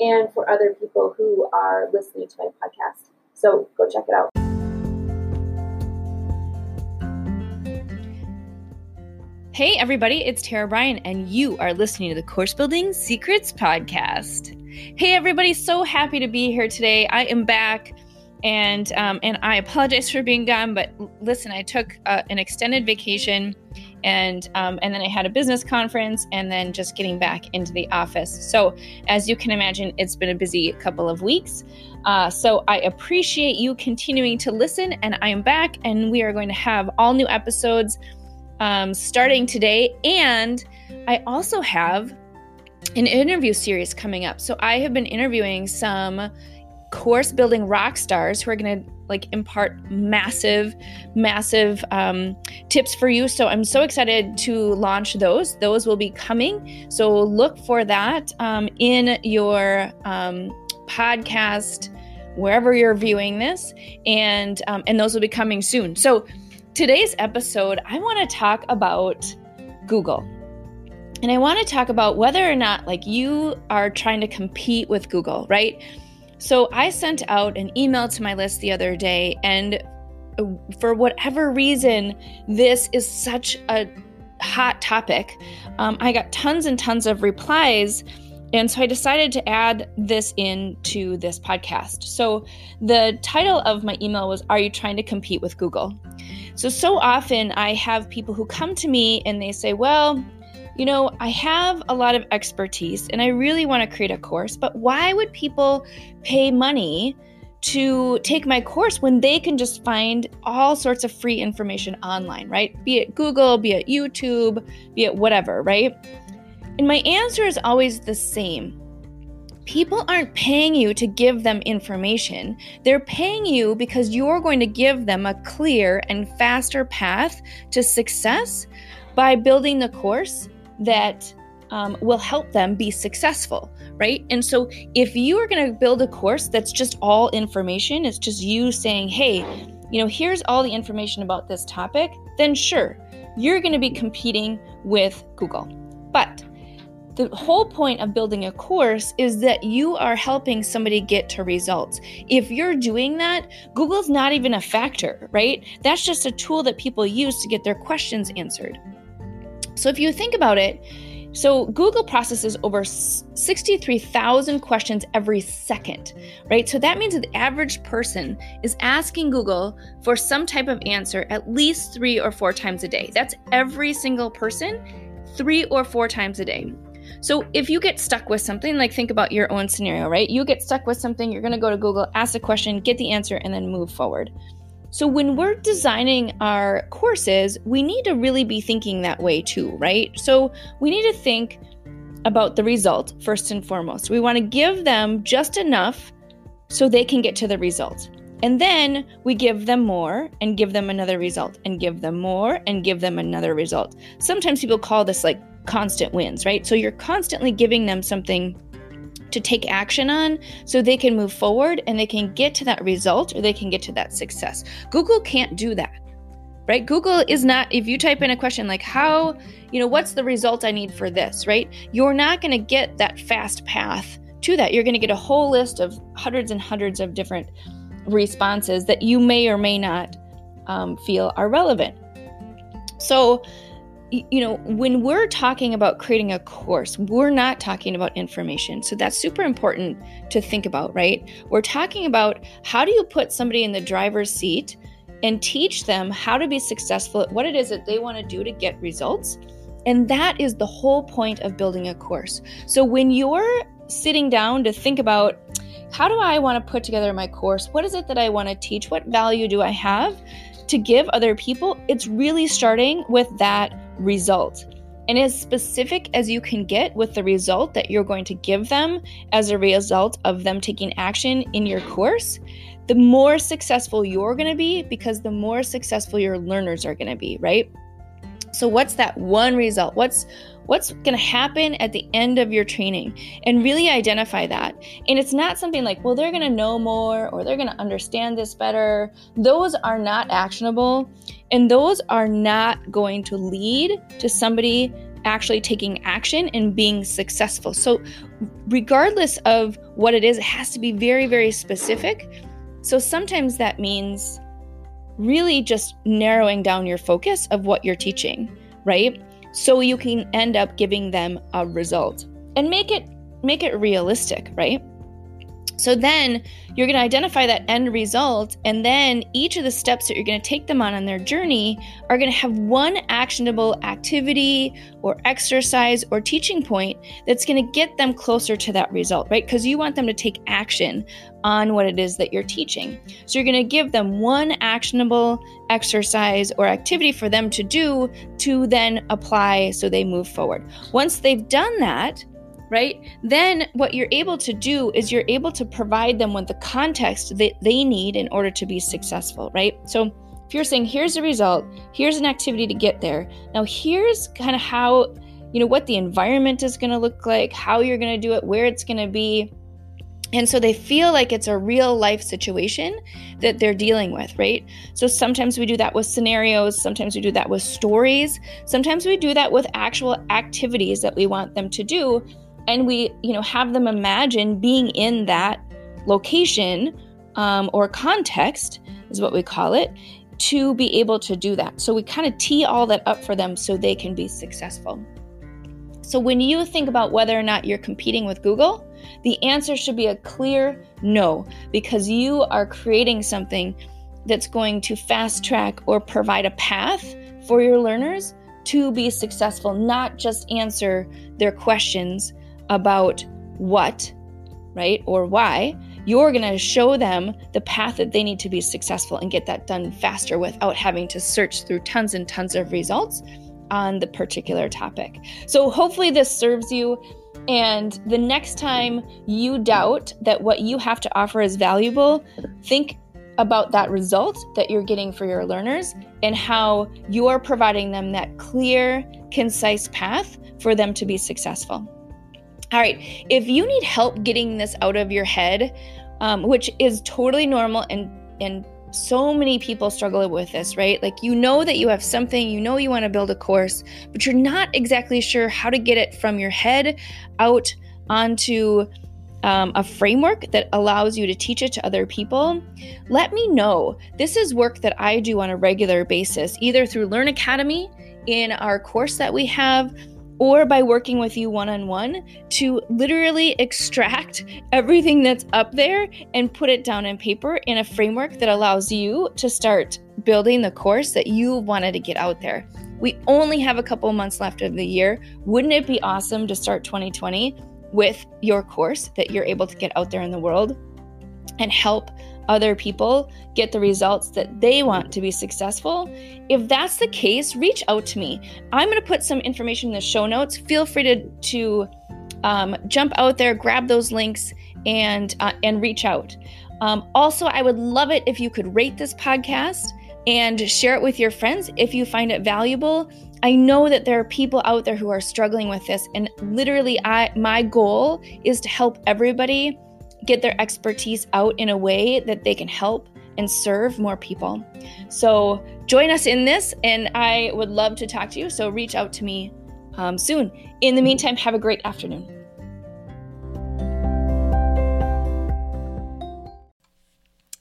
and for other people who are listening to my podcast. So go check it out. Hey, everybody, it's Tara Bryan, and you are listening to the Course Building Secrets Podcast. Hey, everybody, so happy to be here today. I am back. And um, and I apologize for being gone, but listen, I took uh, an extended vacation and um, and then I had a business conference, and then just getting back into the office. So as you can imagine, it's been a busy couple of weeks. Uh, so I appreciate you continuing to listen, and I am back, and we are going to have all new episodes um, starting today, and I also have an interview series coming up. So I have been interviewing some course building rock stars who are going to like impart massive massive um, tips for you. So i'm so excited to launch those. Those will be coming. So look for that um, in your um, podcast wherever you're viewing this and um, and those will be coming soon. So today's episode i want to talk about google. And i want to talk about whether or not like you are trying to compete with google right so I sent out an email to my list the other day, and uh, for whatever reason, this is such a hot topic. Um, I got tons and tons of replies. And so I decided to add this into this podcast. So the title of my email was Are You Trying to Compete with Google? So, so often I have people who come to me and they say, Well, you know, I have a lot of expertise and I really want to create a course, but why would people pay money to take my course when they can just find all sorts of free information online, right? Be it Google, be it YouTube, be it whatever, right? And my answer is always the same. People aren't paying you to give them information. They're paying you because you're going to give them a clear and faster path to success by building the course that um, will help them be successful, right? And so, if you are going to build a course that's just all information, it's just you saying, hey, you know, here's all the information about this topic, then sure, you're going to be competing with Google. But the whole point of building a course is that you are helping somebody get to results. If you're doing that, Google's not even a factor, right? That's just a tool that people use to get their questions answered. So if you think about it, so Google processes over 63,000 questions every second, right? So that means the average person is asking Google for some type of answer at least three or four times a day. That's every single person, three or four times a day. So if you get stuck with something, like think about your own scenario, right? You get stuck with something, you're going to go to Google, ask a question, get the answer, and then move forward. So, when we're designing our courses, we need to really be thinking that way too, right? So, we need to think about the result first and foremost. We want to give them just enough so they can get to the result. And then we give them more and give them another result and give them more and give them another result. Sometimes people call this like constant wins, right? So you're constantly giving them something to take action on so they can move forward and they can get to that result or they can get to that success. Google can't do that. Right? Google is not if you type in a question like how, you know, what's the result I need for this, right? You're not going to get that fast path to that. You're going to get a whole list of hundreds and hundreds of different responses that you may or may not um, feel are relevant. So, you know, when we're talking about creating a course, we're not talking about information. So that's super important to think about, right? We're talking about how do you put somebody in the driver's seat and teach them how to be successful at what it is that they want to do to get results. And that is the whole point of building a course. So when you're sitting down to think about how do I want to put together my course? What is it that I want to teach? What value do I have to give other people? It's really starting with that result. And as specific as you can get with the result that you're going to give them as a result of them taking action in your course, the more successful you're going to be because the more successful your learners are going to be, right? So what's that one result? What's what's going to happen at the end of your training and really identify that. And it's not something like, well, they're going to know more or they're going to understand this better. Those are not actionable and those are not going to lead to somebody actually taking action and being successful. So, regardless of what it is, it has to be very, very specific. So, sometimes that means really just narrowing down your focus of what you're teaching, right? So you can end up giving them a result and make it make it realistic, right? So then you're going to identify that end result, and then each of the steps that you're going to take them on on their journey are going to have one actionable activity or exercise or teaching point that's going to get them closer to that result, right? Because you want them to take action on what it is that you're teaching. So you're going to give them one actionable exercise or activity for them to do to then apply so they move forward. Once they've done that, right? Then what you're able to do is you're able to provide them with the context that they need in order to be successful, right? So if you're saying, here's the result, here's an activity to get there. Now, here's kind of how, you know, what the environment is going to look like, how you're going to do it, where it's going to be. And so they feel like it's a real life situation that they're dealing with, right? So sometimes we do that with scenarios, sometimes we do that with stories, sometimes we do that with actual activities that we want them to do and we you know have them imagine being in that location um, or context is what we call it to be able to do that. So we kind of tee all that up for them so they can be successful. So when you think about whether or not you're competing with google the answer should be a clear no because you are creating something that's going to fast track or provide a path for your learners to be successful, not just answer their questions about what, right, or why, you're going to show them the path that they need to be successful and get that done faster without having to search through tons and tons of results on the particular topic. So, hopefully, this serves you. And the next time you doubt that what you have to offer is valuable, think about that result that you're getting for your learners and how you're providing them that clear, concise path for them to be successful. All right, if you need help getting this out of your head, um, which is totally normal and and so many people struggle with this, right? Like you know that you have something, you know you want to build a course, but you're not exactly sure how to get it from your head out onto um, a framework that allows you to teach it to other people, let me know. This is work that I do on a regular basis, either through Learn Academy in our course that we have or by working with you one on one to literally extract everything that's up there and put it down in paper in a framework that allows you to start building the course that you wanted to get out there. We only have a couple months left of the year. Wouldn't it be awesome to start 2020 with your course that you're able to get out there in the world and help other people get the results that they want to be successful, if that's the case, reach out to me. I'm going to put some information in the show notes. Feel free to, to um, jump out there, grab those links, and uh, and reach out. Um, also, I would love it if you could rate this podcast and share it with your friends if you find it valuable. I know that there are people out there who are struggling with this, and literally, I my goal is to help everybody get their expertise out in a way that they can help and serve more people. So join us in this, and I would love to talk to you. So reach out to me um, soon. In the meantime, have a great afternoon.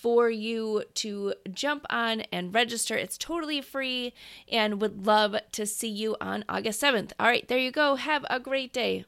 for you to jump on and register. It's totally free and would love to see you on August 7th. All right, there you go. Have a great day.